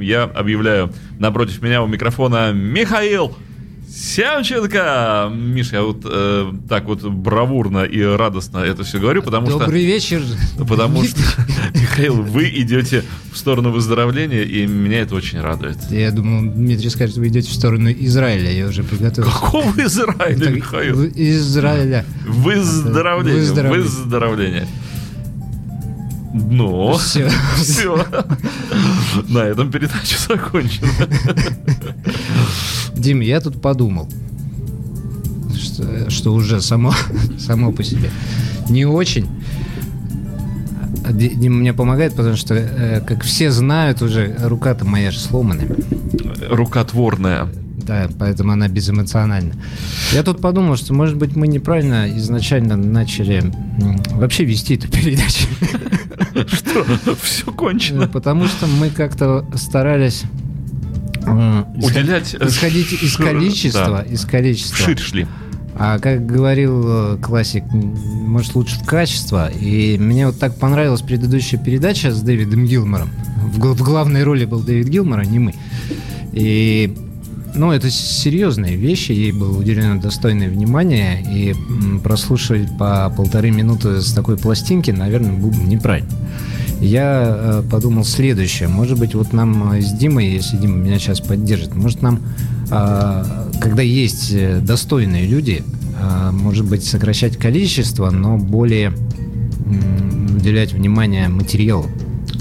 Я объявляю напротив меня у микрофона Михаил Сямченко! Миша, я вот э, так вот бравурно и радостно это все говорю, потому Добрый что... Добрый вечер. Потому что, Михаил, вы идете в сторону выздоровления, и меня это очень радует. Я думал, Дмитрий скажет, вы идете в сторону Израиля, я уже приготовился. Какого Израиля, Михаил? Израиля. Выздоровление, Выздоровление. Ну, Все. все. На этом передача закончена. Дим, я тут подумал, что, что уже само, само по себе не очень. А Ди- Дима мне помогает, потому что, э, как все знают уже, рука-то моя же сломанная. Рукотворная. Да, поэтому она безэмоциональна. Я тут подумал, что, может быть, мы неправильно изначально начали вообще вести эту передачу. Что? Все кончено. Потому что мы как-то старались э, Уделять, э, исходить из количества, из количества. Вширь шли. А как говорил э, классик, может лучше в качество. И мне вот так понравилась предыдущая передача с Дэвидом Гилмором. В, в главной роли был Дэвид Гилмор, а не мы. И ну, это серьезные вещи, ей было уделено достойное внимание, и прослушивать по полторы минуты с такой пластинки, наверное, было бы неправильно. Я э, подумал следующее. Может быть, вот нам э, с Димой, если Дима меня сейчас поддержит, может нам, э, когда есть э, достойные люди, э, может быть, сокращать количество, но более уделять внимание материалу.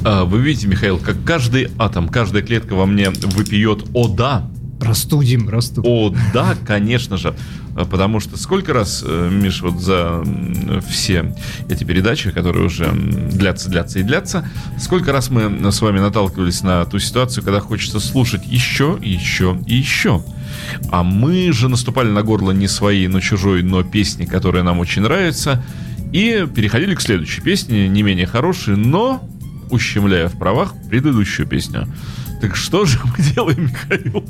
А, Вы видите, Михаил, как каждый атом, каждая клетка во мне выпьет «О, да!» Расту, Дим, расту. О, да, конечно же. А, Потому что сколько раз, э, Миш, вот за все эти передачи, которые уже длятся, длятся и длятся, сколько раз мы с вами наталкивались на ту ситуацию, когда хочется слушать еще, еще и еще. А мы же наступали на горло не своей, но чужой, но песни, которая нам очень нравится, и переходили к следующей песне, не менее хорошей, но ущемляя в правах предыдущую песню. Так что же мы делаем, Михаил?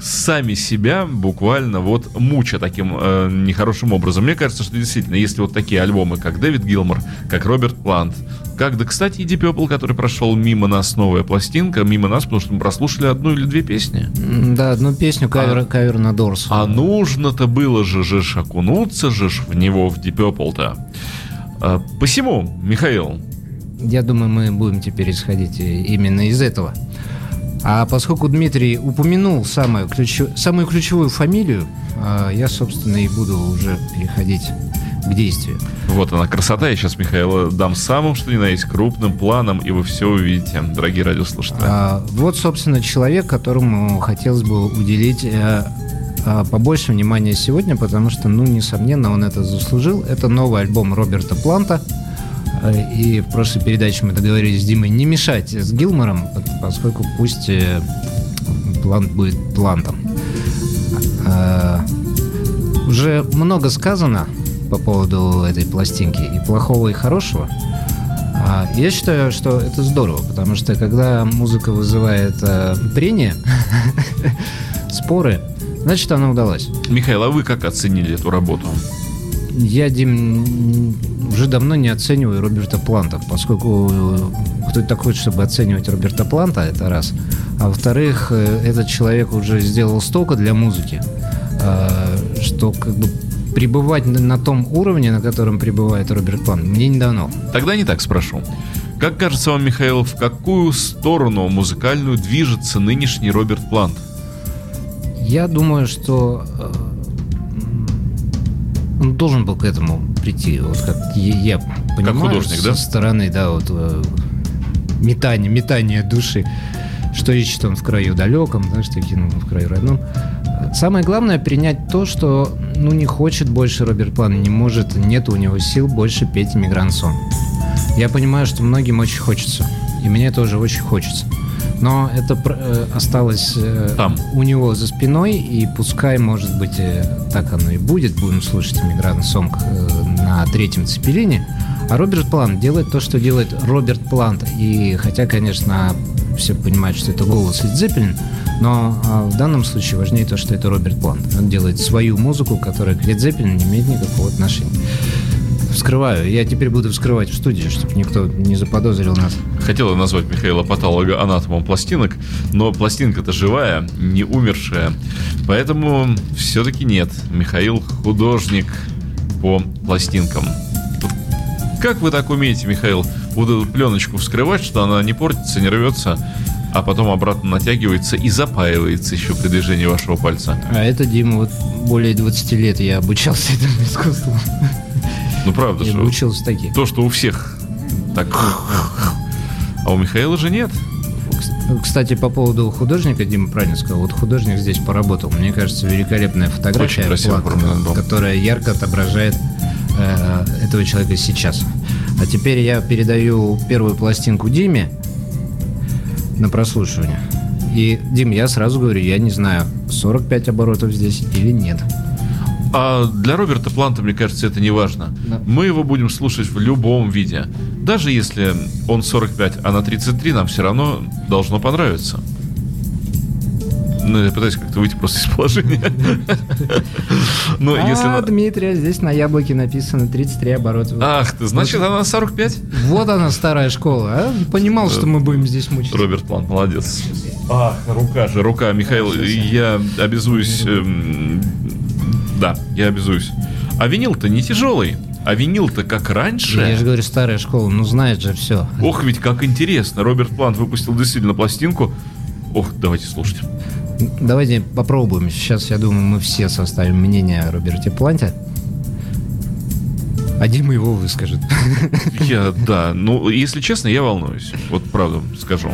Сами себя буквально вот муча таким э, нехорошим образом. Мне кажется, что действительно, если вот такие альбомы, как Дэвид Гилмор, как Роберт Плант, как, да, кстати, и Deep Purple, который прошел мимо нас, новая пластинка, мимо нас, потому что мы прослушали одну или две песни. Да, одну песню кавер, кавер на Дорс. А нужно-то было же, же ж окунуться же ж в него, в Deep Purple-то. А, посему, Михаил, Я думаю, мы будем теперь исходить э, именно из этого. А поскольку Дмитрий упомянул самую, ключу- самую ключевую фамилию, а, я, собственно, и буду уже переходить к действию. Вот она красота. Я сейчас Михаила дам самым, что ни на есть, крупным планом, и вы все увидите, дорогие радиослушатели. А, Вот, собственно, человек, которому хотелось бы уделить э, а, побольше внимания сегодня, потому что, ну, несомненно, он это заслужил. Это новый альбом Роберта Планта. Э, И в прошлой передаче мы договорились с Димой не мешать с Гилмором, по- поскольку пусть э, Плант будет Плантом. А, Уже много сказано по поводу этой пластинки, и плохого, и хорошего. А, Я считаю, что это здорово, потому что когда музыка вызывает э, прения, споры, значит она удалась. Михаил, а вы как оценили эту работу? Я, Дим, уже давно не оцениваю Роберта Планта, поскольку э, кто это такой, чтобы оценивать Роберта Планта, это раз. А во-вторых, э, этот человек уже сделал столько для музыки, э, что как бы пребывать на, том уровне, на котором пребывает Роберт Плант, мне не дано. Тогда не так спрошу. Как кажется вам, Михаил, в какую сторону музыкальную движется нынешний Роберт Плант? Я думаю, что он должен был к этому прийти, вот как я, я понимаю художник, со да? стороны, да, вот э, метание, метание души, что ищет он в краю далеком, да, что кинул в краю родном. Самое главное принять то, что ну не хочет больше Роберт План, не может, нет у него сил больше петь иммигрантсон. Я понимаю, что многим очень хочется, и мне тоже очень хочется. Но это э, осталось э, Там. у него за спиной, и пускай, может быть, э, так оно и будет, будем слушать «Иммигрант Сонг» на третьем цепелине. А Роберт Плант делает то, что делает Роберт Плант. И хотя, конечно, все понимают, что это голос Лид Зеппелин, но а, в данном случае важнее то, что это Роберт Плант. Он делает свою музыку, которая к Лид не имеет никакого отношения. Вскрываю. Я теперь буду вскрывать в студии, чтобы никто не заподозрил нас. хотела назвать Михаила Патолога анатомом пластинок, но пластинка-то живая, не умершая. Поэтому все-таки нет. Михаил художник по пластинкам. Как вы так умеете, Михаил, вот эту пленочку вскрывать, что она не портится, не рвется, а потом обратно натягивается и запаивается еще при движении вашего пальца? А это, Дима, вот более 20 лет я обучался этому искусству. Ну, правда же. обучился таки. То, что у всех так... А у Михаила же нет. Кстати, по поводу художника, Дима правильно сказал, вот художник здесь поработал. Мне кажется, великолепная фотография, плакат, которая ярко отображает э, этого человека сейчас. А теперь я передаю первую пластинку Диме на прослушивание. И, Дим, я сразу говорю, я не знаю, 45 оборотов здесь или нет. А для Роберта Планта, мне кажется, это не важно. Да. Мы его будем слушать в любом виде. Даже если он 45, а на 33 нам все равно должно понравиться. Ну, я пытаюсь как-то выйти просто из положения. Но а, если... на- Дмитрий, здесь на яблоке написано 33 оборота. Ах ты, значит, она 45? Вот она, старая школа. А? Понимал, что мы будем здесь мучиться. Роберт Плант, молодец. Ах, рука же, рука. Михаил, я обязуюсь... Да, я обязуюсь. А винил-то не тяжелый. А винил-то как раньше. Я же говорю, старая школа, ну знает же все. Ох, ведь как интересно. Роберт Плант выпустил действительно пластинку. Ох, давайте слушать. Давайте попробуем. Сейчас, я думаю, мы все составим мнение о Роберте Планте. А Дима его выскажет. Я, да, ну, если честно, я волнуюсь. Вот правда скажу.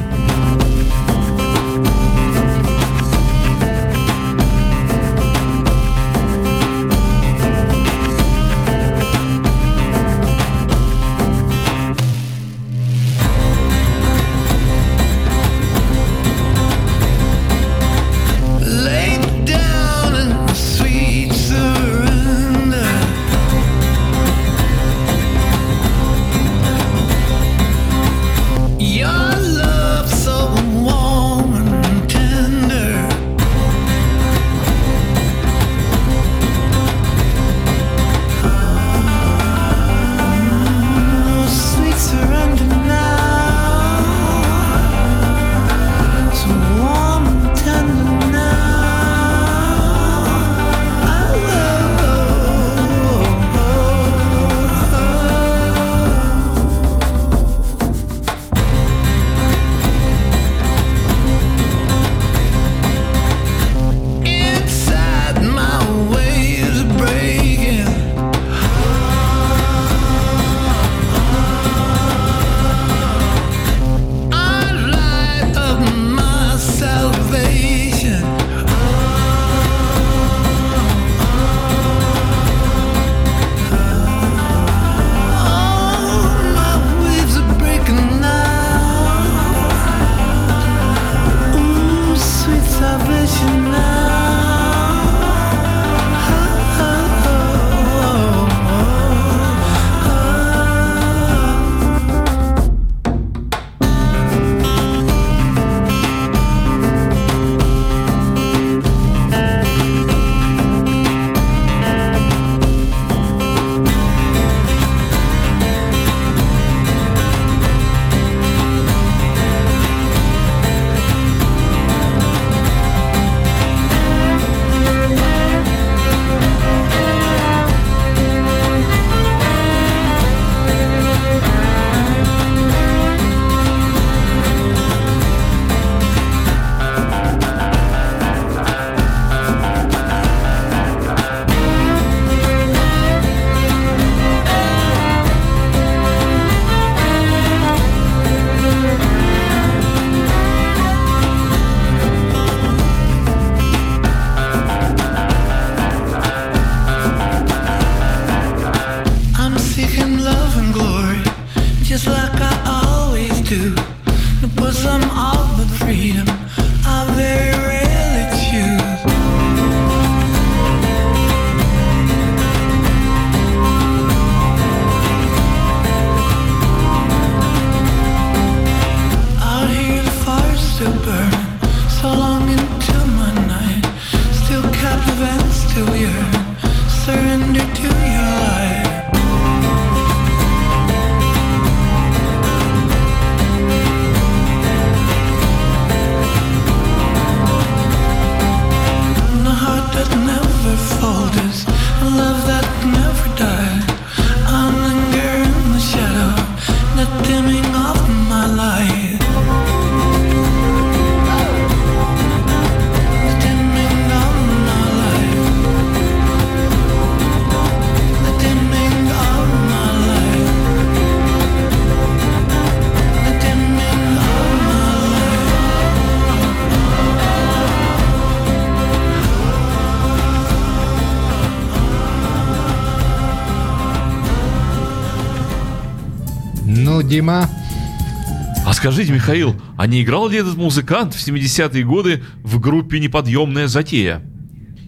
Скажите, Михаил, а не играл ли этот музыкант в 70-е годы в группе «Неподъемная затея»?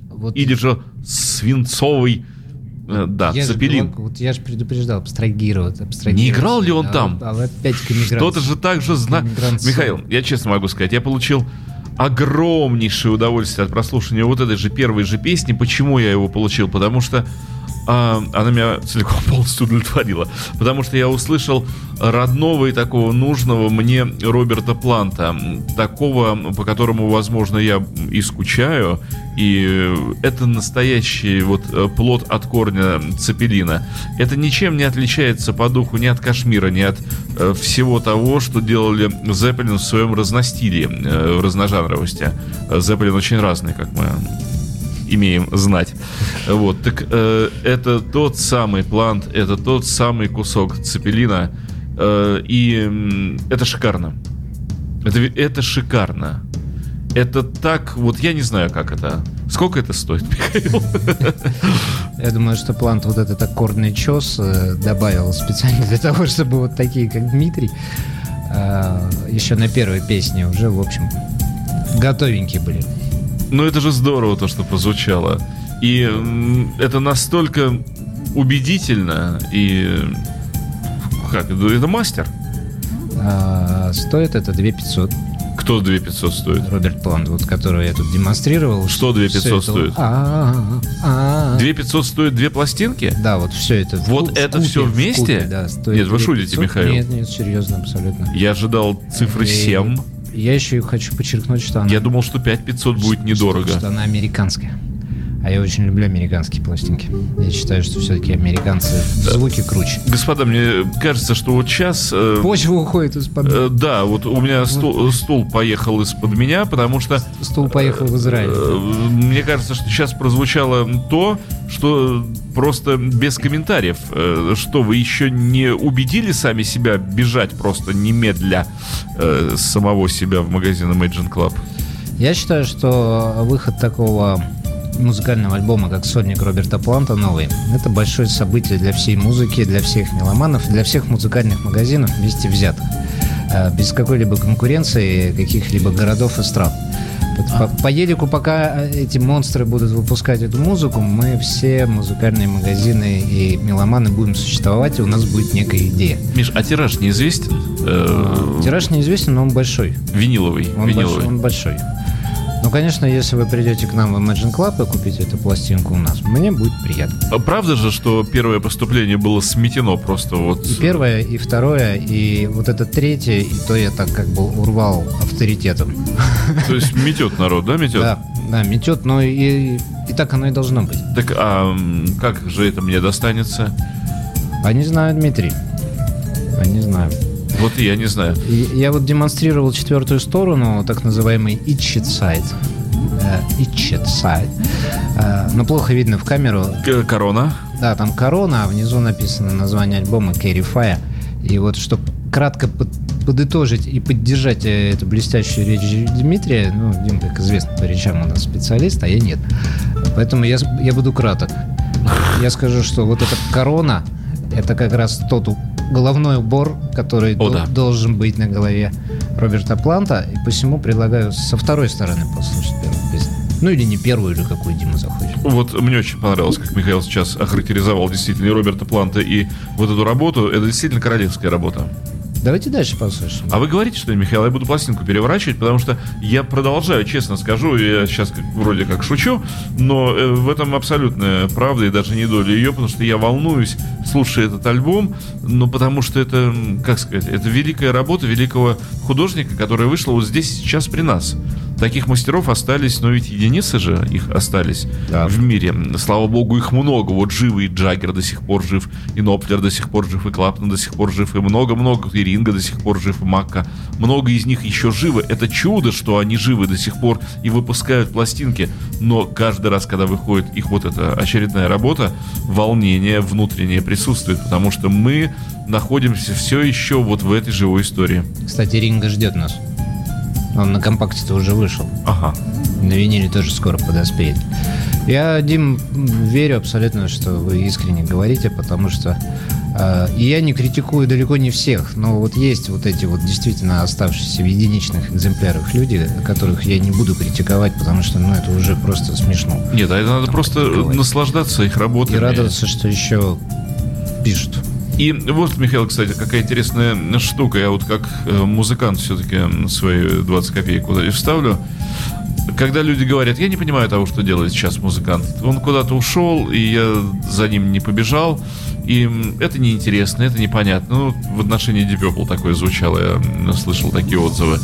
Вот Или же свинцовый... э, да, я же Цепелин. говорил, вот я же предупреждал, абстрагировать, абстрагировать. Не играл ли он А там? А вы опять. Что-то же так же зна... Коммигрант Михаил, я честно могу сказать, я получил огромнейшее удовольствие от прослушивания вот этой же первой же песни. Почему я его получил? Потому что а, она меня целиком полностью удовлетворила. Потому что я услышал родного и такого нужного мне Роберта Планта. Такого, по которому, возможно, я и скучаю. И это настоящий вот э, плод от корня Цепелина. Это ничем не отличается по духу ни от Кашмира, ни от э, всего того, что делали Зеппелин в своем разностилии, э, разножанровости. Зеппелин очень разный, как мы имеем знать. Вот, так э, это тот самый плант, это тот самый кусок цепелина, э, и м, это шикарно. Это, это шикарно. Это так, вот я не знаю, как это. Сколько это стоит, Михаил? Я думаю, что Плант вот этот аккордный чес э, добавил специально для того, чтобы вот такие, как Дмитрий, э, еще на первой песне уже, в общем, готовенькие были. Ну это же здорово, то, что прозвучало. И это настолько убедительно и... Как, это мастер? А, стоит это 2500. Кто 2500 стоит? Роберт Плант, вот который я тут демонстрировал. Что 2500 Всё это- стоит? А, а, а. 2500 стоит две пластинки? Да, вот все это. Вот в это купе, всё в вместе? купе, да, стоит Нет, вы 2500. шутите, Михаил. Нет, нет, серьезно, абсолютно. Я ожидал цифры И 7. Я еще хочу подчеркнуть, что она... Я думал, что 5500 будет что- недорого. Что она американская. А я очень люблю американские пластинки. Я считаю, что все-таки американцы звуки круче. Господа, мне кажется, что вот сейчас... э, Почва уходит из-под... э, да, вот у меня стул, стул поехал из-под меня, потому что Стул поехал в Израиль. э, мне кажется, что сейчас прозвучало то, что просто без комментариев. Э, Что, вы еще не убедили сами себя бежать просто немедля э, самого себя в магазин Imagine Club? Я считаю, что выход такого музыкального альбома, как «Сольник» Роберта Планта новый, это большое событие для всей музыки, для всех меломанов, для всех музыкальных магазинов вместе взятых. Э, Без какой-либо конкуренции каких-либо городов и стран. По, по елику, пока эти монстры будут выпускать эту музыку, мы все музыкальные магазины и меломаны будем существовать, и у нас будет некая идея. Миш, а тираж неизвестен? Э, Тираж неизвестен, но он большой. Виниловый. Он, виниловый. большой, он большой. Ну, конечно, если вы придете к нам в Imagine Club и купите эту пластинку у нас, мне будет приятно. А Правда же, что первое поступление было сметено просто вот... И первое, и второе, и вот это третье, и то я так как бы урвал авторитетом. То есть метет народ, да, метет? Да, да, метет, но и, и так оно и должно быть. Так, а как же это мне достанется? А не знаю, Дмитрий. А не знаю. Вот я не знаю. Я вот демонстрировал четвертую сторону, так называемый. Э, Itched Side. Э, Но плохо видно в камеру. Корона. Да, там корона, а внизу написано название альбома Carry Fire. И вот, чтобы кратко под- подытожить и поддержать э, эту блестящую речь Дмитрия, ну, Дим, как известно, по речам у нас специалист, а я нет. Поэтому я, я буду краток. Я скажу, что вот эта корона, это как раз тот головной убор, который О, да. должен быть на голове Роберта Планта, и посему предлагаю со второй стороны послушать первую песню. Ну или не первую, или какую Дима захочет. Вот мне очень понравилось, как Михаил сейчас охарактеризовал действительно и Роберта Планта и вот эту работу. Это действительно королевская работа. Давайте дальше послушаем. А вы говорите, что, Михаил, я буду пластинку переворачивать, потому что я продолжаю, честно скажу, я сейчас вроде как шучу, но э, в этом абсолютная правда и даже не доля ее, потому что я волнуюсь, слушая этот альбом, ну, потому что это, как сказать, это великая работа великого художника, которая вышла вот здесь сейчас при нас. Таких мастеров остались, но ведь единицы же их остались Да. в мире. Слава богу, их много. Вот живы и Джаггер до сих пор жив, и Ноплер до сих пор жив, и Клаптон до сих пор жив, и много-много, и Ринга до сих пор жив, и Макка. Много из них еще живы. Это чудо, что они живы до сих пор и выпускают пластинки. Но каждый раз, когда выходит их вот эта очередная работа, волнение внутреннее присутствует, потому что мы находимся все еще вот в этой живой истории. Кстати, Ринга ждет нас. Он на компакте-то уже вышел. Ага. На виниле тоже скоро подоспеет. Я, Дим, верю абсолютно, что вы искренне говорите, потому что И я не критикую далеко не всех, но вот есть вот эти вот действительно оставшиеся в единичных экземплярах люди, которых я не буду критиковать, потому что, ну, это уже просто смешно. Нет, а это надо просто критиковать. наслаждаться их работой. И радоваться, что еще пишут. И вот, Михаил, кстати, какая интересная штука. Я вот как э, музыкант все-таки свои 20 копеек куда-то вставлю. Когда люди говорят, я не понимаю того, что делает сейчас музыкант. Он куда-то ушел, и я за ним не побежал. И это неинтересно, это непонятно. Ну, в отношении Deep Purple такое звучало, я слышал такие отзывы.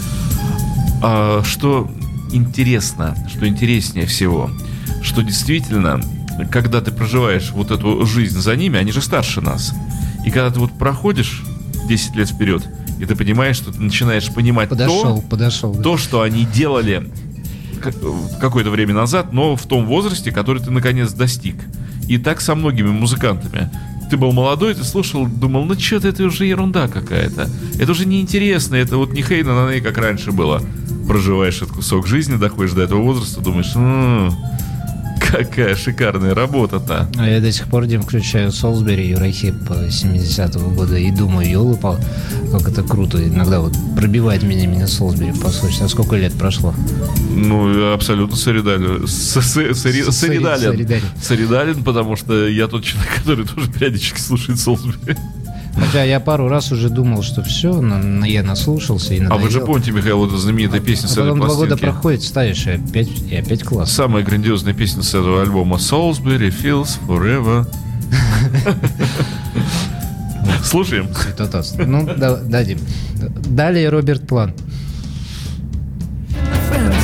А что интересно, что интереснее всего, что действительно, когда ты проживаешь вот эту жизнь за ними, они же старше нас. И когда ты вот проходишь 10 лет вперед, и ты понимаешь, что ты начинаешь понимать Подошел, то, подошел. да. то, что они делали какое-то время назад, но в том возрасте, который ты наконец достиг. И так со многими музыкантами. Ты был молодой, ты слушал, думал, ну что-то это уже ерунда какая-то. Это уже неинтересно, это вот не Хейна на ней, как раньше было. Проживаешь этот кусок жизни, доходишь до этого возраста, думаешь, «М, какая шикарная работа-то. А я до сих пор, Дим, включаю Солсбери и Рахип 70-го года и думаю, елы как это круто. Иногда вот пробивает меня меня Солсбери послушать. А сколько лет прошло? Ну, абсолютно солидарен. С- с- сори- Сори- Солидарен. солидарен. Солидарен, потому что я тот человек, который тоже периодически слушает Солсбери. Хотя я пару раз уже думал, что все, я наслушался и А вы же надоел. помните, Михаил, это знаменитая песня А с этой потом два года пластинки? проходит, ставишь, и опять, и опять класс. Самая грандиозная песня с этого альбома Salisbury Fields Forever. Слушаем. Святотатство. Ну, да, дадим. Далее Роберт План. friends.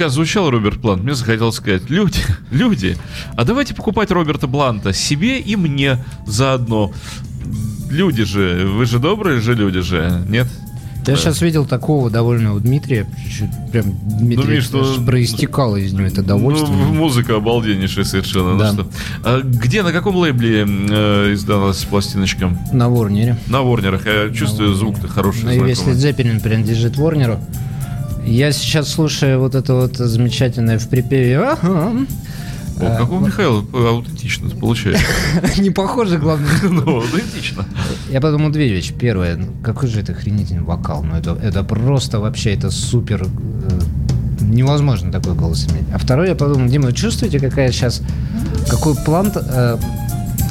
Пока звучал Роберт Плант, мне захотелось сказать, люди, люди, а давайте покупать Роберта Бланта себе и мне заодно. Люди же, вы же добрые же люди же, нет? Я сейчас видел такого довольного Дмитрия, прям Дмитрий Ну, Миш, ну, проистекало из него это довольство. Ну, музыка обалденнейшая совершенно. Да. Ну что, а где, на каком лейбле э, издалась пластиночка? На Ворнере. На Ворнерах. Я чувствую, звук-то хороший, Ну и если. Дзеппелин принадлежит Ворнеру. Я сейчас слушаю вот это вот замечательное в припеве. О, как у Михаила аутентично получается. Не похоже, главное. Ну, аутентично. Я подумал две вещи. Первое, ну, какой же это охренительный вокал. Ну, это, это просто вообще, это супер... э, невозможно такой голос иметь. А второе, я подумал, Дима, вы чувствуете, какая сейчас... Какой план... э,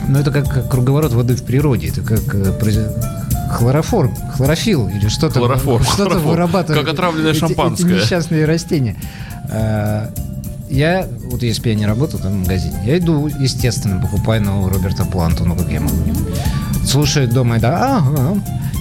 ну, это как, круговорот воды в природе. Это как э, хлороформ, хлорофилл или что-то, Хлороформ, что-то хлороформ. вырабатывает. Как отравленное эти- шампанское. Эти несчастные растения. Э, Я, вот если бы я не работал там в магазине, я иду, естественно, покупаю нового Роберта Планту, ну как я могу. Слушаю дома, да, ага,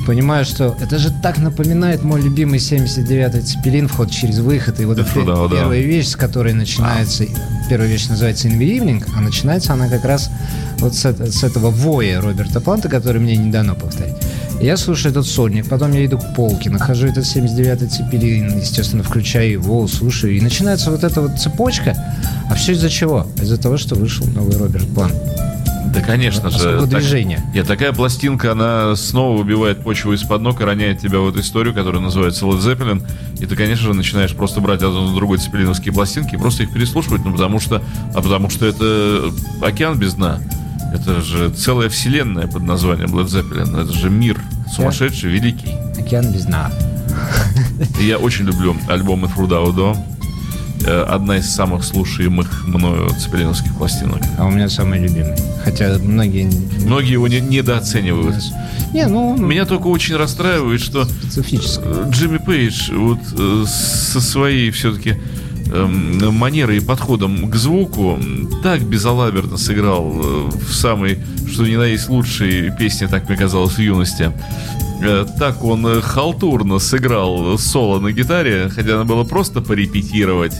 понимаю, что это же так напоминает мой любимый 79-й Цепелин, вход через выход, и вот Это эта да, да. первая вещь, с которой начинается, первая вещь называется In the Evening, а начинается она как раз вот с, с этого воя Роберта Планта, который мне не дано повторить. Я слушаю этот сольник, потом я иду к полке, нахожу этот 79-й Цепелин, естественно, включаю его, слушаю, и начинается вот эта вот цепочка. А все из-за чего? Из-за того, что вышел новый Роберт Плант. Да, конечно же. Так- движения. Нет, такая пластинка, она снова выбивает почву из-под ног и роняет тебя в эту историю, которая называется Led Zeppelin. И ты, конечно же, начинаешь просто брать одну за другой цепелиновские пластинки и просто их переслушивать, ну, потому что, а потому что это океан без дна. Это же целая вселенная под названием Led Zeppelin. Это же мир сумасшедший, великий. Океан без дна. Я очень люблю альбомы Фрудаудо. Одна из самых слушаемых мною цепелиновских пластинок. А у меня самый любимый. Хотя многие... Многие его не- недооценивают. Не, ну, ну, Меня только очень расстраивает, что э, Джимми Пейдж вот э, со своей все-таки манерой и подходом к звуку так безалаберно сыграл э, в самой, что ни на есть лучшей песне, так мне казалось, в юности. Э, Так он э, халтурно сыграл соло на гитаре, хотя надо было просто порепетировать.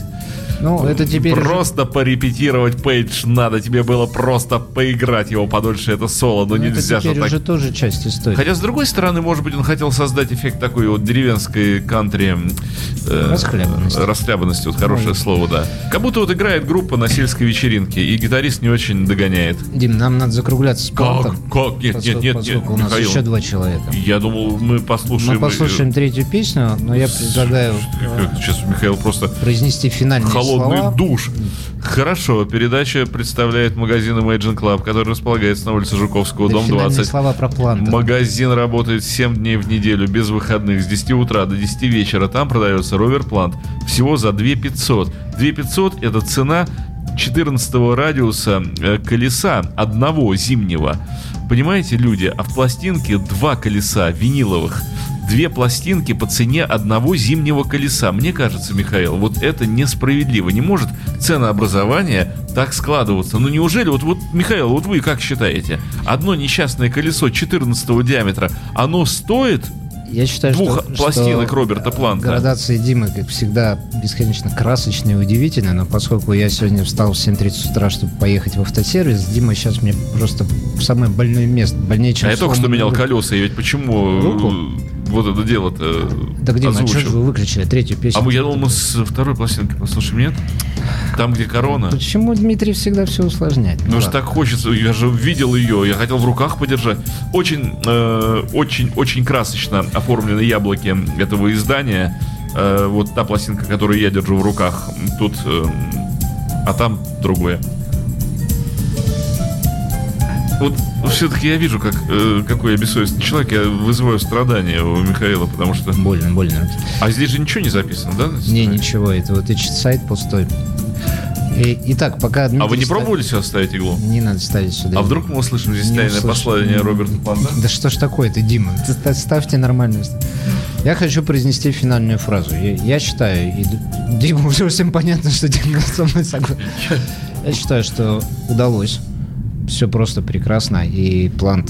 Ну, это теперь... уже- Просто порепетировать, Пейдж, надо тебе было просто поиграть его подольше, это соло, но ну, это нельзя же так уже тоже часть истории. Хотя, с другой стороны, может быть, он хотел создать эффект такой вот деревенской кантри... э, Расхлябанности. Расхлябанности, вот хорошее слово, да. Как будто вот играет группа на сельской вечеринке, и гитарист не очень догоняет. Дим, нам надо закругляться с плантом. Как? Нет, нет, нет, нет, нет, поскольку у нас Михаил. еще два человека. Я думал, мы послушаем... Мы послушаем третью песню, но я предлагаю э, Как Сейчас Михаил просто произнести финальные холодный слова. душ. Хорошо, передача представляет магазин Imagine Club, который располагается на улице Жуковского, дом финальные 20. слова про планта. Магазин работает 7 дней в неделю, без выходных, с 10 утра до 10 вечера. Там продается ровер плант всего за 2 500. 2 500 это цена 14 радиуса э, колеса одного зимнего. Понимаете, люди, а в пластинке два колеса виниловых. Две пластинки по цене одного зимнего колеса. Мне кажется, Михаил, вот это несправедливо. Не может ценообразование так складываться. Ну неужели, вот, вот Михаил, вот вы как считаете? Одно несчастное колесо 14 диаметра, оно стоит Я считаю, двух что, пластинок что Роберта Планта? Градации Димы, как всегда, бесконечно красочная и удивительная, но поскольку я сегодня встал в 7.30 утра, чтобы поехать в автосервис, Дима сейчас мне просто в самое больное место, больнее, чем А я только что менял руку. колеса, и ведь почему Руку? Э, вот это дело-то Так, Дима, а что же озвучил? вы выключили третью песню? А мы, я думал, мы с второй пластинки послушаем, нет? Там, где корона. Почему Дмитрий всегда все усложняет? Потому что так хочется, я же видел ее, я хотел в руках подержать. Очень, э, очень, очень красочно оформлены яблоки этого издания. Э, вот та пластинка, которую я держу в руках, тут, э, а там другое. Вот все-таки я вижу, как, э, какой я бессовестный человек, я вызываю страдания у Михаила, потому что... Больно, больно. А здесь же ничего не записано, да? Не, ничего, это вот ищет сайт пустой. И- итак, пока Дмитрий А вы не ста- пробовали сюда ставить иглу? Не надо ставить сюда. А вдруг мы услышим здесь Не тайное услышим. послание Роберта Планда? Да что ж Дима? Ты ста- ставьте нормальную. Я хочу произнести финальную фразу. Я, я считаю, и Дима уже всем понятно, что Дима со мной согласен. Я считаю, что удалось. Все просто прекрасно. И план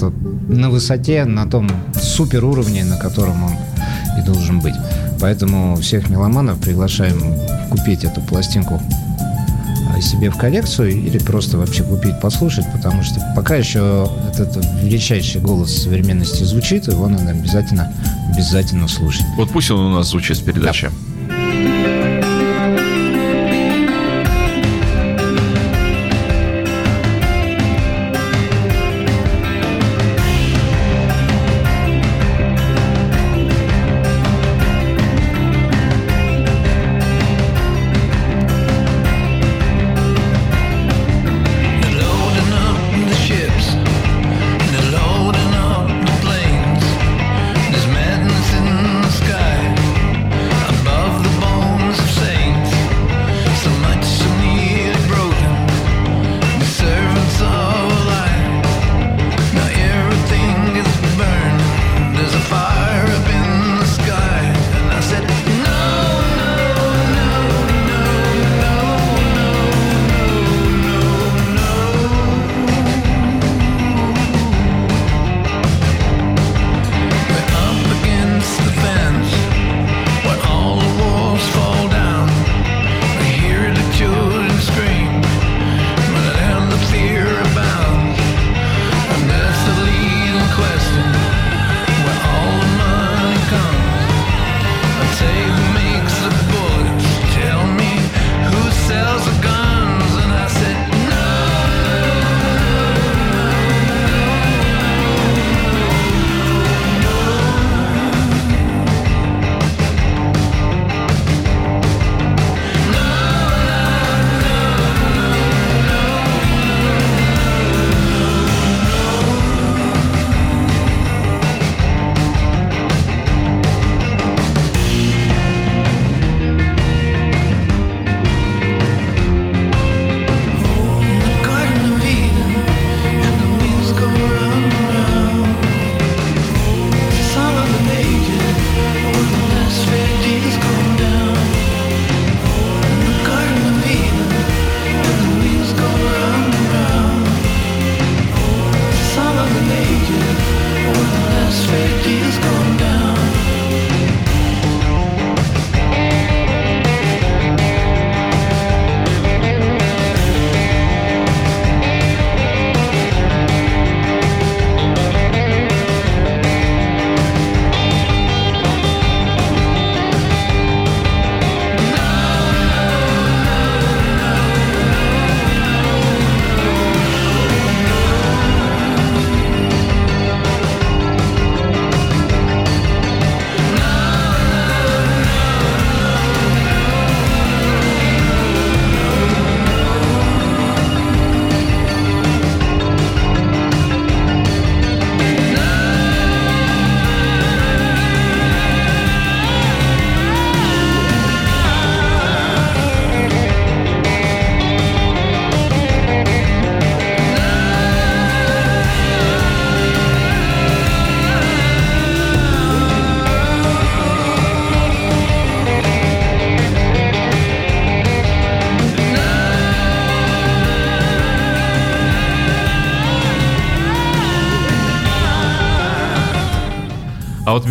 на высоте, на том супер уровне, на котором он и должен быть. Поэтому всех меломанов приглашаем купить эту пластинку а, себе в коллекцию или просто вообще купить, послушать, потому что пока еще этот величайший голос современности звучит, его надо обязательно, обязательно слушать. Вот пусть он у нас звучит с передачи. They're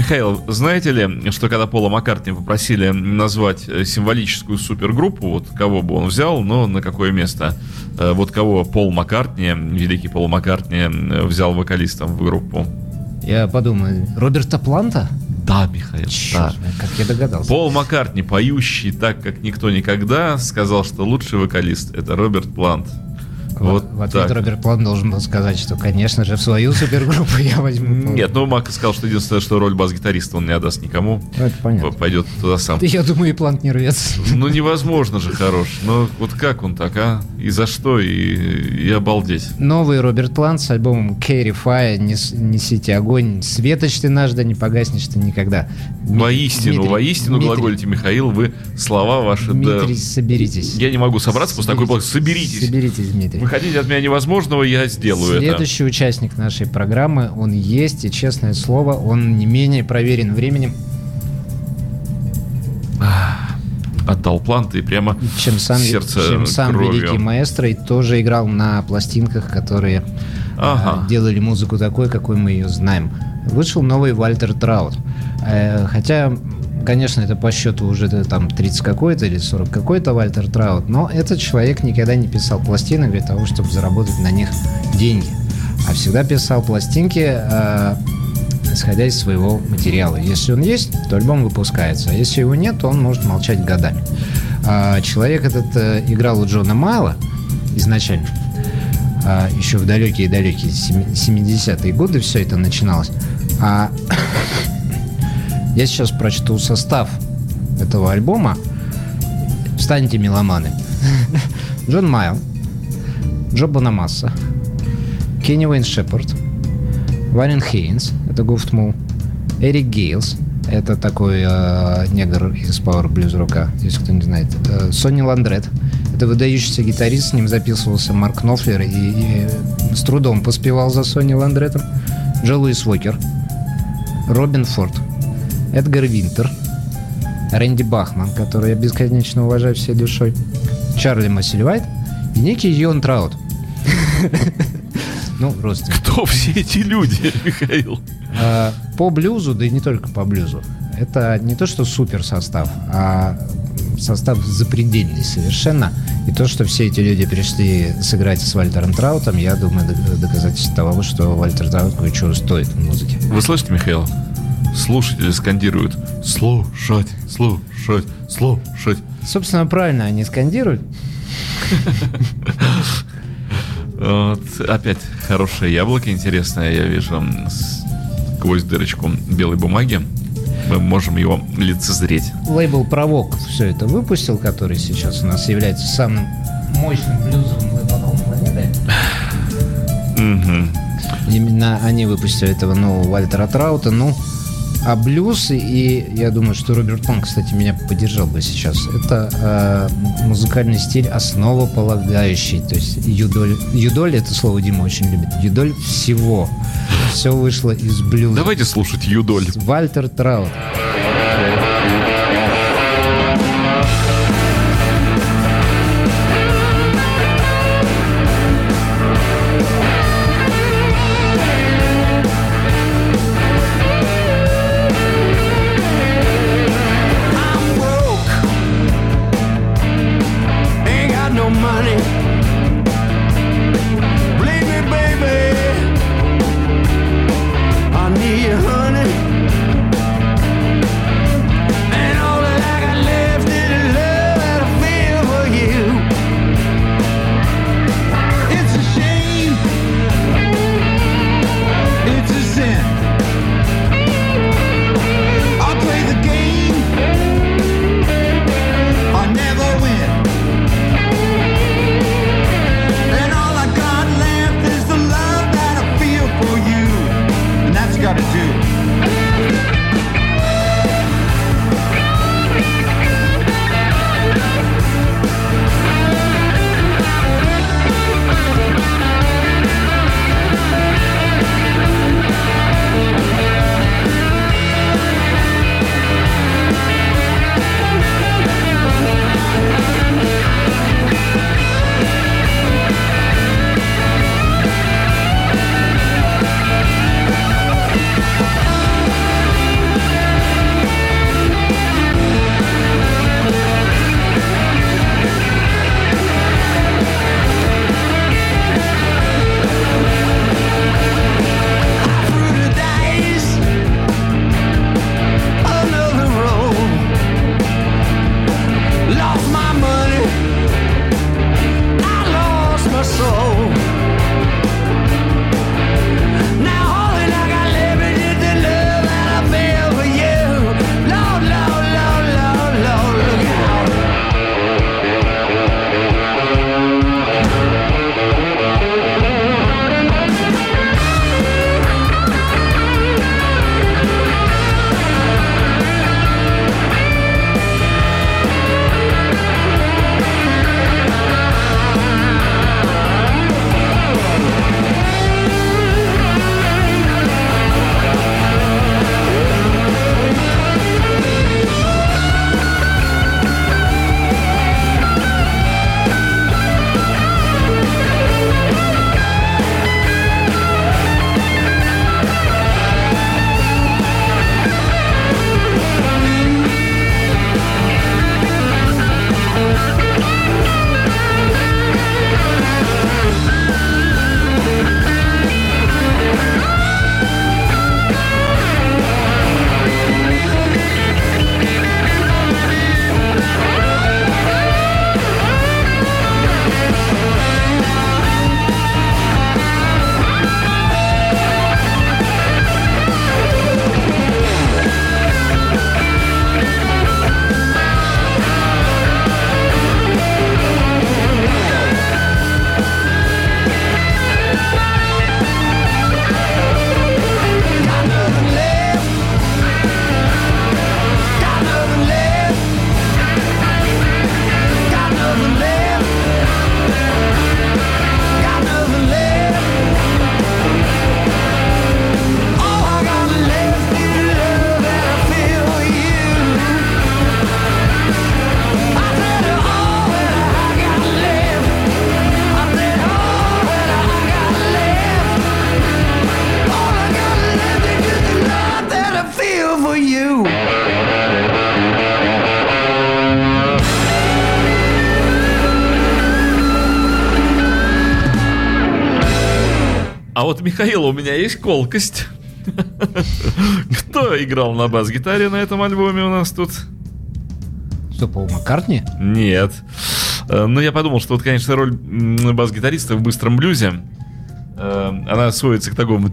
Михаил, знаете ли, что когда Пола Маккартни попросили назвать э, символическую супергруппу, вот кого бы он взял, но на какое место? Э, Вот кого Пол Маккартни, великий Пол Маккартни, взял вокалистом в группу? Я подумаю, Роберта Планта? Да, Михаил, Черт, как я догадался. Пол Маккартни, поющий так, как никто никогда, сказал, что лучший вокалист это Роберт Плант. Вот в ответ так. Роберт Плант должен был сказать, что, конечно же, в свою супергруппу я возьму. Нет, ну Мак сказал, что единственное, что роль бас-гитариста он не отдаст никому. Ну, это понятно. Пойдет туда сам. Да Я думаю, и Плант не рвется. Ну невозможно же хорош. Ну вот как он так, а? И за что? И, и обалдеть. Новый Роберт Плант с альбомом Carry Fire «Нес- «Несите огонь». Светоч ты наш, да не погаснешь ты никогда. Воистину, Дмитрий- воистину Дмитрий- глаголите, Михаил, вы слова ваши, да. Дмитрий, соберитесь. Я не могу собраться после такой. Соберитесь. Соберитесь, Дмитрий. Хотите от меня невозможного, я сделаю Следующий участник нашей программы, он есть, и честное слово, он не менее проверен временем, это. Отдал планты и прямо чем сам, сердце чем сам кровью. великий маэстро, и тоже играл на пластинках, которые Ага. э, делали музыку такой, какой мы ее знаем. Вышел новый Вальтер Траут. Э, хотя конечно, это по счету уже там 30 какой-то или 40 какой-то Вальтер Траут, но этот человек никогда не писал пластинок для того, чтобы заработать на них деньги, а всегда писал пластинки, э, исходя из своего материала. Если он есть, то альбом выпускается, а если его нет, то он может молчать годами. А человек этот э, играл у Джона Майла изначально, а, еще в далекие-далекие семи- 70-е годы все это начиналось. А я сейчас прочту состав этого альбома. Встаньте, меломаны. Джон Мейолл, Джо Бонамасса, Кенни Уэйн Шепард, Уоррен Хейнс, это Gov't Mule, Эрик Гейлс, это такой э, негр из power blues рока, если кто не знает. Э, Сонни Ландрет, это выдающийся гитарист, с ним записывался Марк Нопфлер и, и с трудом поспевал за Сонни Ландретом. Джо Луис Уокер, Роббен Форд, Эдгар Винтер, Рэнди Бахман, который я бесконечно уважаю всей душой, Чарли Массельвайт и некий Йон Траут. Ну, родственник. Кто все эти люди, Михаил? А, По блюзу, да и не только по блюзу, это не то, что супер состав, а состав запредельный совершенно. И то, что все эти люди пришли сыграть с Вальтером Траутом, я думаю, доказательство того, что Вальтер Траут кое-что стоит в музыке. Вы слышите, Михаил? Слушатели скандируют «Слушать, слушать, слушать». Собственно, правильно они скандируют. Вот, опять хорошее яблоко интересное, я вижу сквозь дырочку белой бумаги. Мы можем его лицезреть. Лейбл Провок все это выпустил, который сейчас у нас является самым мощным блюзовым лейблом планеты. Именно они выпустили этого нового Вальтера Траута. Ну, а блюз, и я думаю, что Роберт Пон, кстати, меня поддержал бы сейчас, это э, музыкальный стиль основополагающий. То есть юдоль, юдоль, это слово Дима очень любит, юдоль всего. Все вышло из блюза. Давайте слушать Юдоль. Вальтер Траут. У меня есть колкость. Кто играл на бас-гитаре на этом альбоме у нас тут? Что, Пол Маккартни? Нет. Э, Ну, я подумал, что вот, конечно, роль бас-гитариста в быстром блюзе, она сводится к такому...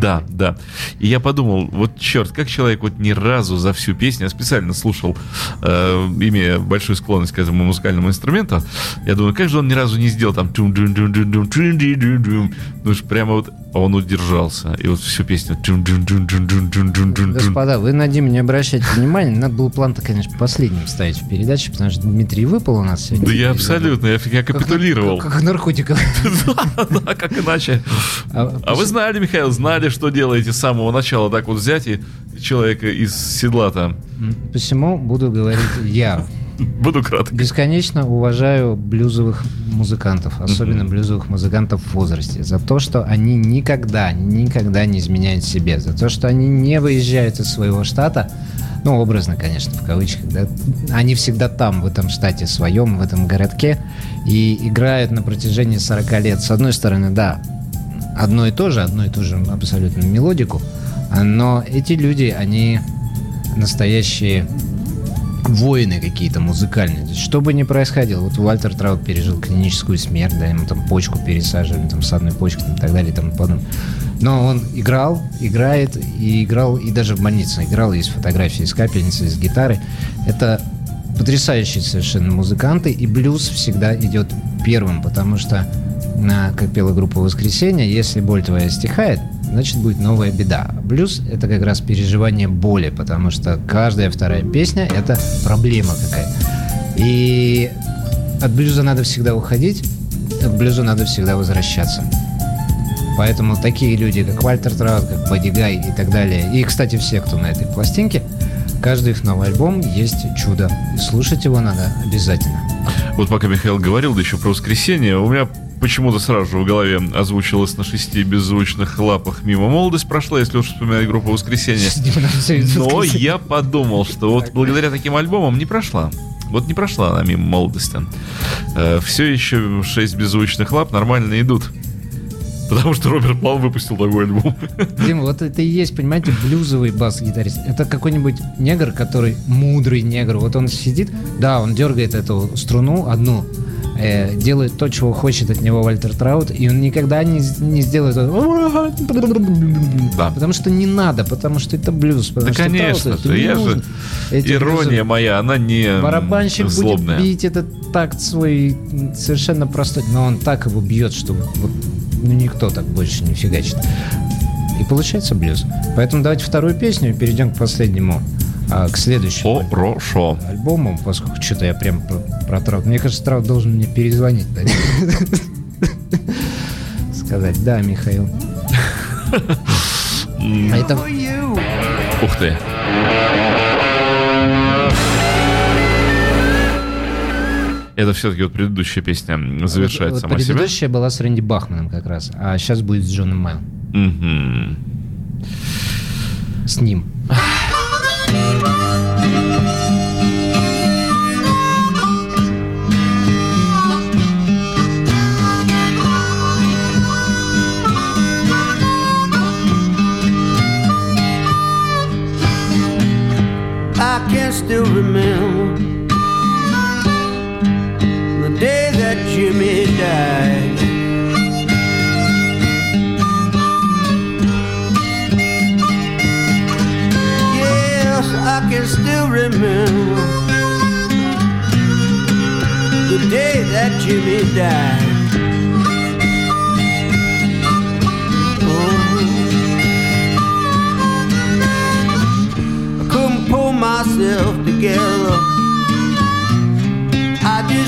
Да, да. И я подумал, вот черт, как человек вот ни разу за всю песню, я специально слушал, э, имея большую склонность к этому музыкальному инструменту, я думаю, как же он ни разу не сделал там... Ну, ж прямо вот он удержался. И вот всю песню... Господа, вы на Диме не обращайте внимания. Надо было план-то, конечно, последним ставить в передаче, потому что Дмитрий выпал у нас сегодня. Да я абсолютно, я, я капитулировал. Как, как наркотиков. Да, как иначе. А, А вы знали, Михаил, знали, что делаете с самого начала, так вот взять и человека из седла там. Посему буду говорить я. Буду краток. Бесконечно уважаю блюзовых музыкантов, особенно блюзовых музыкантов в возрасте, за то, что они никогда, никогда не изменяют себе, за то, что они не выезжают из своего штата, ну, образно, конечно, в кавычках, да, они всегда там, в этом штате своем, в этом городке, и играют на протяжении 40 лет. С одной стороны, да, одно и то же, одно и ту же абсолютно мелодику, но эти люди, они настоящие воины какие-то музыкальные. Есть, что бы ни происходило, вот Вальтер Траут пережил клиническую смерть, да, ему там почку пересаживали, там садную почку там, и так далее и тому подобное. Но он играл, играет и играл, и даже в больнице играл, есть фотографии с капельницей, с гитары. Это потрясающие совершенно музыканты, и блюз всегда идет первым, потому что, как пела группа «Воскресенье», если боль твоя стихает, значит будет новая беда. Блюз — это как раз переживание боли, потому что каждая вторая песня — это проблема какая. И от блюза надо всегда уходить, от блюза надо всегда возвращаться. Поэтому такие люди, как Вальтер Траут, как Бадди Гай и так далее, и, кстати, все, кто на этой пластинке, каждый их новый альбом есть чудо. И слушать его надо обязательно. Вот пока Михаил говорил, да еще про воскресенье, у меня почему-то сразу же в голове озвучилось на шести беззвучных лапах мимо молодость прошла, если уж вспоминать группу «Воскресенье». Но я подумал, что вот благодаря таким альбомам не прошла. Вот не прошла она мимо молодости. все еще шесть беззвучных лап нормально идут. Потому что Роберт План выпустил такой альбом. Дима, вот это и есть, понимаете, блюзовый бас-гитарист. Это какой-нибудь негр, который мудрый негр. Вот он сидит, да, он дергает эту струну одну, э, делает то, чего хочет от него Вальтер Траут, и он никогда не, не сделает... Да. Потому что не надо, потому что это блюз. Да, потому что конечно Трауту это Я же... Эти Ирония блюзы- моя, она не Барабанщик злобная. будет бить этот такт свой совершенно простой, но он так его бьет, что вот, ну, никто так больше не фигачит. И получается блюз. Поэтому давайте вторую песню и перейдем к последнему, а, к следующему Хорошо. альбому, поскольку что-то я прям про, про Траут. Мне кажется, Траут должен мне перезвонить. Сказать, да, Михаил. А это. Ух ты. Это все-таки вот предыдущая песня завершает вот сама себя. предыдущая была с Рэнди Бахманом как раз, а сейчас будет с Джоном Майл. Мгм. С ним. I can still remember Jimmy died. Yes, I can still remember the day that Jimmy died. Myself together.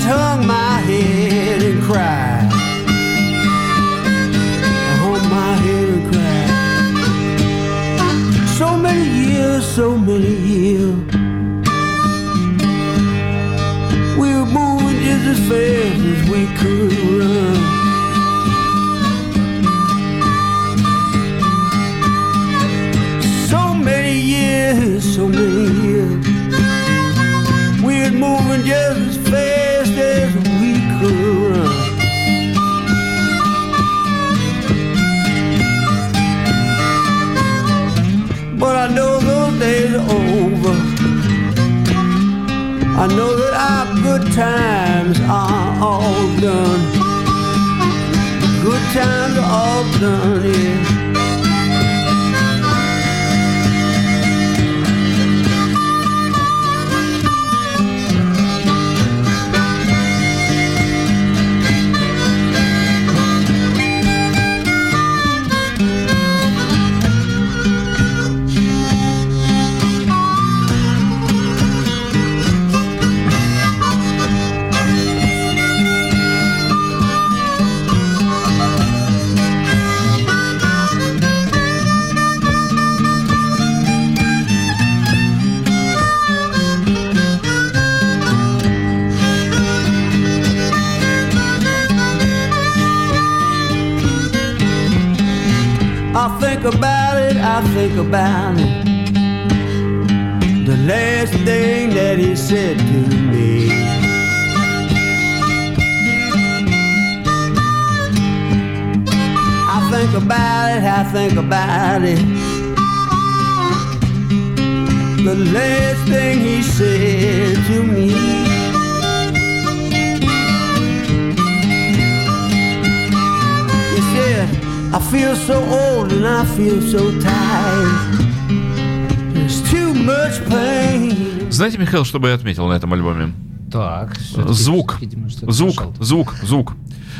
I hung my head and cried. I hung my head and cried. So many years, so many years. We were moving just as fast as we could run. is over. I know that our good times are all done. Good times are all done, yeah. Think about it, I think about it. The last thing that he said to me. I think about it, I think about it. The last thing he said to me. I feel so old and I feel so tired. There's too much pain. Знаете, Михаил, что бы я отметил на этом альбоме? Так. Звук. видимо, Звук, нашел. звук, звук.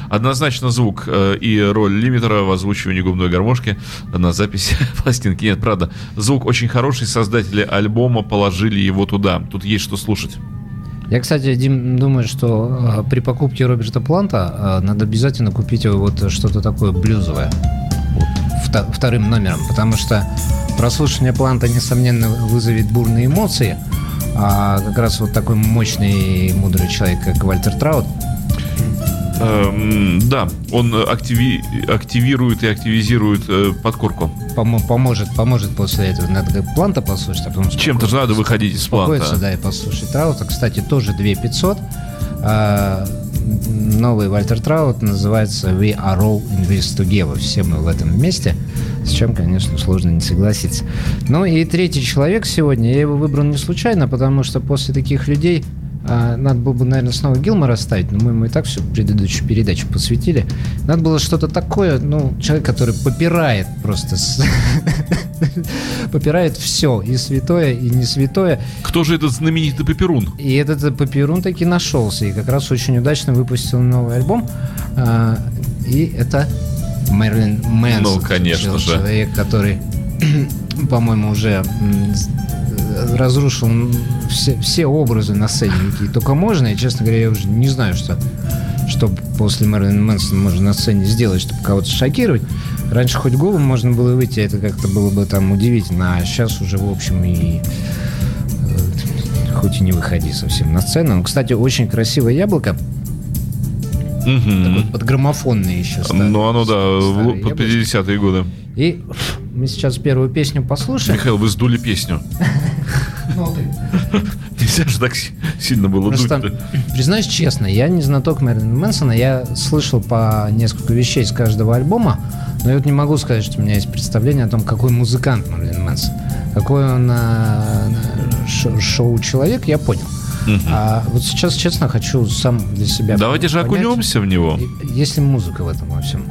Однозначно звук э, и роль лимитера в озвучивании губной гармошки на записи пластинки. Нет, правда, звук очень хороший. Создатели альбома положили его туда. Тут есть что слушать. Я, кстати, Дим, думаю, что э, при покупке Роберта Планта э, надо обязательно купить вот что-то такое блюзовое. Вот, вто- вторым номером. Потому что прослушивание Планта, несомненно, вызовет бурные эмоции. А как раз вот такой мощный и мудрый человек, как Вальтер Траут, Эм, да, он активи- активирует и активизирует э, подкорку. помо- поможет, поможет после этого. Надо Планта послушать, а потом Чем-то же надо выходить из планта. да, и послушать Траута. Кстати, тоже 2500. А, новый Вальтер Траут называется We Are All in This Together. Все мы в этом вместе. С чем, конечно, сложно не согласиться. Ну и третий человек сегодня. Я его выбрал не случайно, потому что после таких людей надо было бы, наверное, снова Гилмора ставить, но мы ему и так всю предыдущую передачу посвятили. Надо было что-то такое, ну, человек, который попирает просто, попирает все, и святое, и не святое. Кто же этот знаменитый Паперун? И этот Папирун таки нашелся, и как раз очень удачно выпустил новый альбом. А, И это Мерлин Мэнсон. Ну, конечно же. Человек, который, по-моему, уже разрушил все, все образы на сцене, какие только можно. И, честно говоря, я уже не знаю, что, что после Мерлина Мэнсона можно на сцене сделать, чтобы кого-то шокировать. Раньше хоть голым можно было выйти, это как-то было бы там удивительно, а сейчас уже, в общем, и э, хоть и не выходи совсем на сцену. Ну, Кстати, очень красивое яблоко, Мгм. такое подграммофонное еще. старое- Ну, оно, да, под яблочко. 50-е годы. И мы сейчас первую песню послушаем. Михаил, вы сдули песню. Нельзя же так си- сильно было Просто, дуть признаюсь честно, я не знаток Мэрилина Мэнсона, я слышал по несколько вещей с каждого альбома, но я вот не могу сказать, что у меня есть представление о том, какой музыкант Мэрилин Мэнсон. Какой он шо- шоу-человек, я понял. А вот сейчас, честно, хочу сам для себя Давайте же понять, окунемся в него. Есть ли музыка в этом во всем?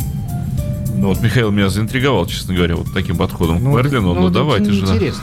Ну вот Михаил меня заинтриговал, честно говоря, вот таким подходом к Мерлину. Ну, это давайте же. Интересно.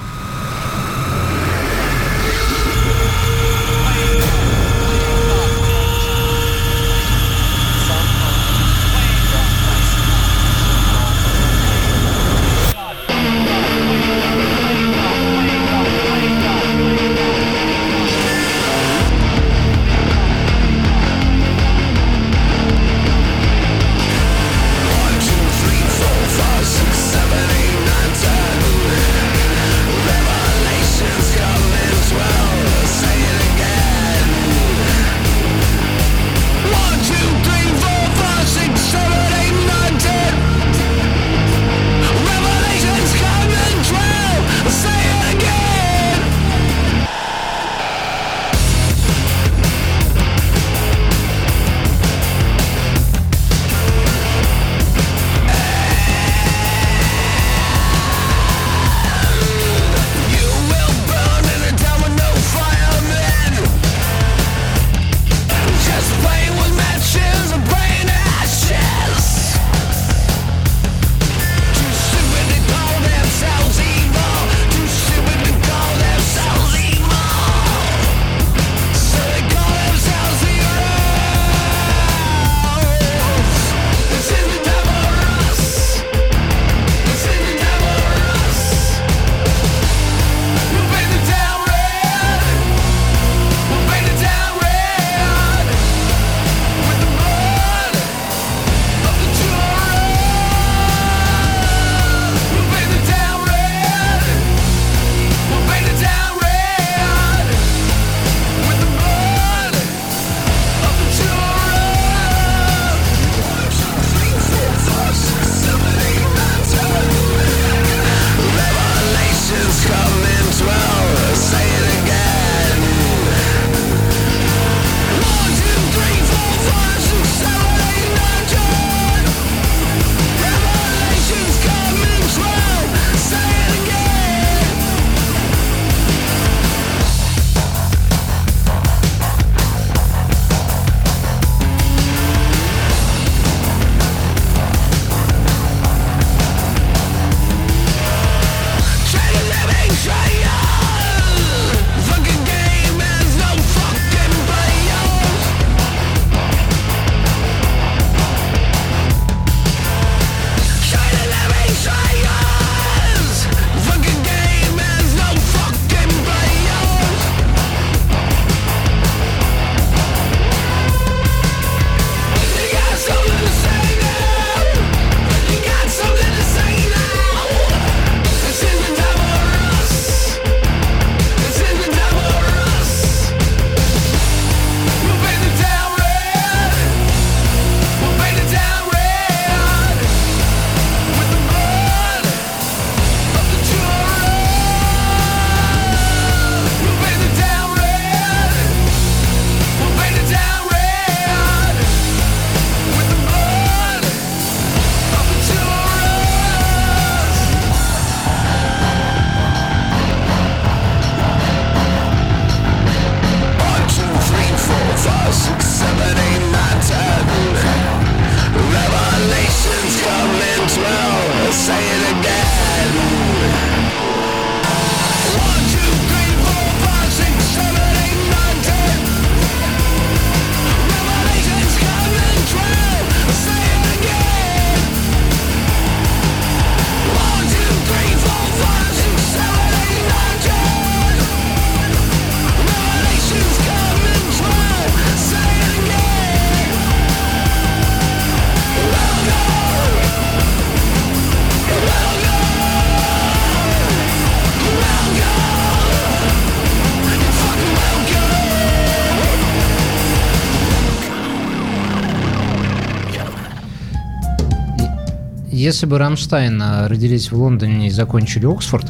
Если бы Рамштайн а, родились в Лондоне и закончили Оксфорд,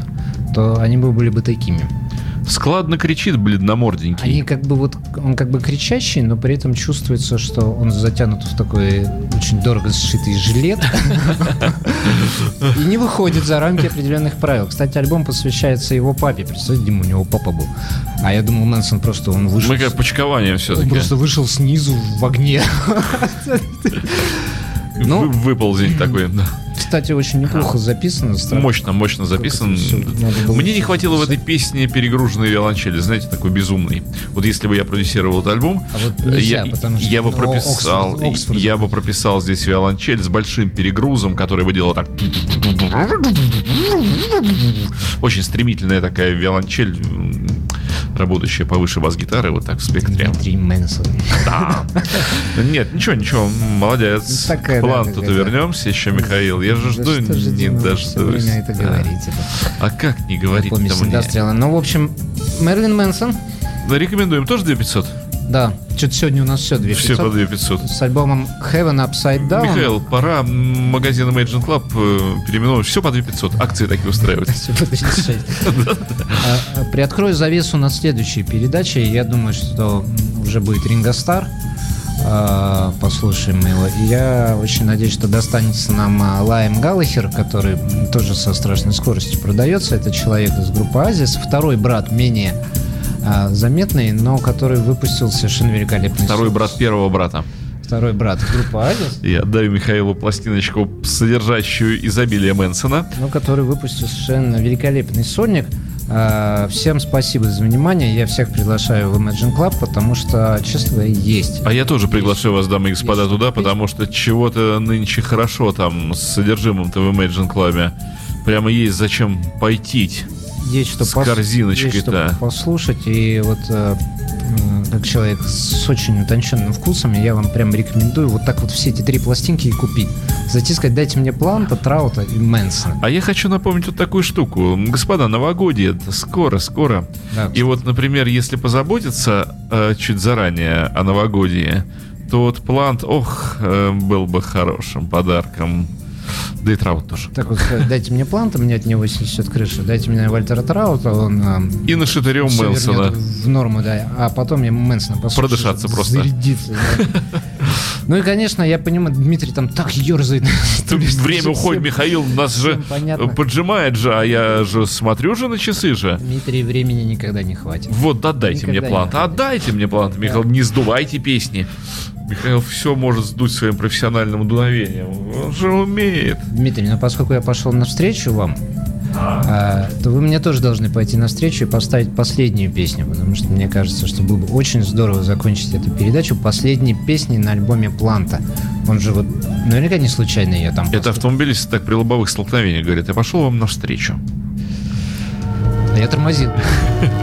то они бы были бы такими. Складно кричит бледноморденький. Они как бы вот, он как бы кричащий, но при этом чувствуется, что он затянут в такой очень дорого сшитый жилет и не выходит за рамки определенных правил. Кстати, альбом посвящается его папе. Представляете, Дима, у него папа был. А я думал, Мэнсон просто он вышел... Мы как почкование Он все-таки. просто вышел снизу в огне. Ну. Выползень такой. Кстати, очень неплохо записано. Странно. Мощно, мощно записан. это всё надо было Мне не хватило в этой песне перегруженной виолончели, знаете, такой безумный. Вот если бы я продюсировал этот альбом, А вот нельзя, я, потому что я бы прописал, Оксфорд- Оксфорд. я бы прописал здесь виолончель с большим перегрузом, который бы делал так. Очень стремительная такая виолончель, работающая повыше бас-гитары, вот так в спектре. Дмитрий Мэнсон. Да. Нет, ничего, ничего, молодец. Ну, такая, К да, да. вернемся еще, Михаил. Я же жду, Да что же, не Дима, дождусь. всё время это Да. говорите. А как не говорить Помесь мне? Ну, в общем, Мерлин Мэнсон. Рекомендуем тоже 2500? Да, что-то сегодня у нас все 2500. Все по 2500. С альбомом Heaven Upside Down. Михаил, пора магазин Imagine Club э, переименовать. Все по 2500. Акции такие устраивать. Всё по 36. А, а, Приоткрою завесу на следующей передаче. Я думаю, что уже будет Ринго Стар. А, Послушаем его. Я очень надеюсь, что достанется нам Лайм Галлахер, который тоже со страшной скоростью продается. Это человек из группы Азис. Второй брат менее а, заметный, но который выпустил совершенно великолепный Второй брат первого брата. Второй брат группы Азис. Я отдаю Михаилу пластиночку, содержащую изобилие Мэнсона. ну, который выпустил совершенно великолепный сольник. А, Всем спасибо за внимание. Я всех приглашаю в Imagine Club, потому что, честно говоря, есть. А я тоже приглашаю вас, дамы и господа, туда, потому что чего-то нынче хорошо там с содержимым-то в Imagine Club. Прямо есть зачем пойти. Есть что, С корзиночкой-то. есть что послушать. И вот э, как человек с очень утонченным вкусом, я вам прям рекомендую вот так вот все эти три пластинки и купить. Зайти сказать, дайте мне Планта, Траута и Мэнсона. А я хочу напомнить вот такую штуку. Господа, новогодие, это скоро, скоро. Да, И вот, например, если позаботиться э, чуть заранее о новогодии, то вот плант, ох, э, был бы хорошим подарком. Да и траут тоже. Так вот, сказать, дайте мне Планта, мне от него снесет крышу. Дайте мне Вальтера Траута, он э, И на шатырем Мэнсона. в норму, да. А потом я Мэнсона послушаю. Продышаться просто. Зарядиться, да. Ну и, конечно, я понимаю, Дмитрий там так ерзает. Время уходит, Михаил, нас же понятно. поджимает же, а я же смотрю же на часы же. Дмитрий, времени никогда не хватит. Вот, отдайте мне плант. Отдайте мне плант, Михаил. Не сдувайте песни. Михаил все может сдуть своим профессиональным дуновением. Он же умеет. Дмитрий, ну поскольку я пошел навстречу вам, а, то вы мне тоже должны пойти навстречу и поставить последнюю песню, потому что мне кажется, что было бы очень здорово закончить эту передачу последней песней на альбоме Планта. Он же вот наверняка не случайно ее там Это поставил. автомобилисты так при лобовых столкновениях говорят. Я пошел вам навстречу. Я тормозил.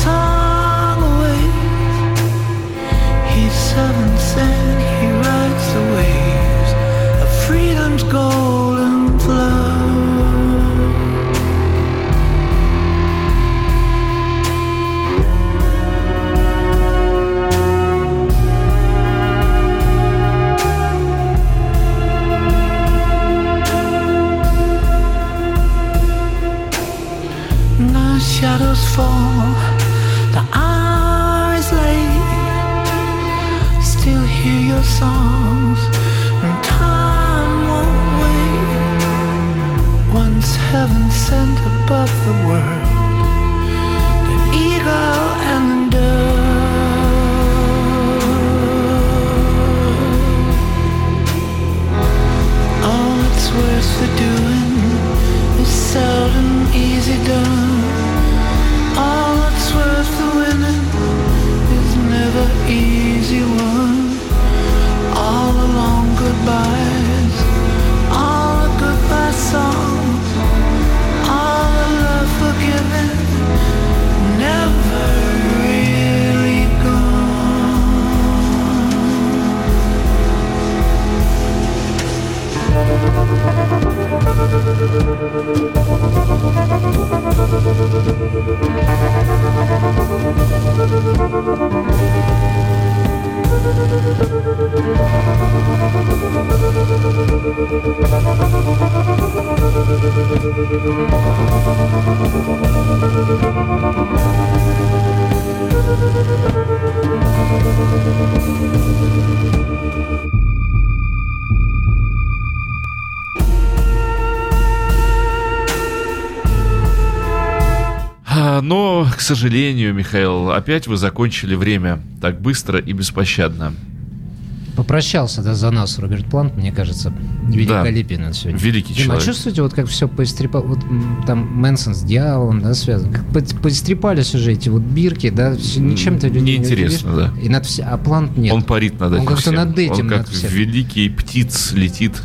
song songs, and time won't wait. Once heaven sent above the world, сожалению, Михаил, опять вы закончили время так быстро и беспощадно. Попрощался да, за нас Роберт Плант, мне кажется, великолепен он сегодня. Великий Дима, а человек. чувствуете, вот как все поистрепало, вот там Мэнсон с дьяволом, да, связан, как по- поистрепались уже эти вот бирки, да, всё- ничем-то не Неинтересно, удивишь. да. И над все, а Плант нет. Он парит над Он этим как-то всем. над этим, Он как над всем. великий птиц летит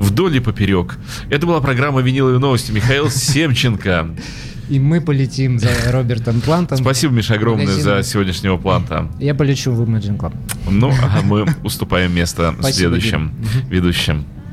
вдоль и поперек. Это была программа «Виниловые новости». Михаил Семченко. И мы полетим за Робертом Плантом. Спасибо, Миша, огромное Магазин. за сегодняшнего планта. Я полечу в Imagine Club. Ну, а мы уступаем место Спасибо, следующим ведущим.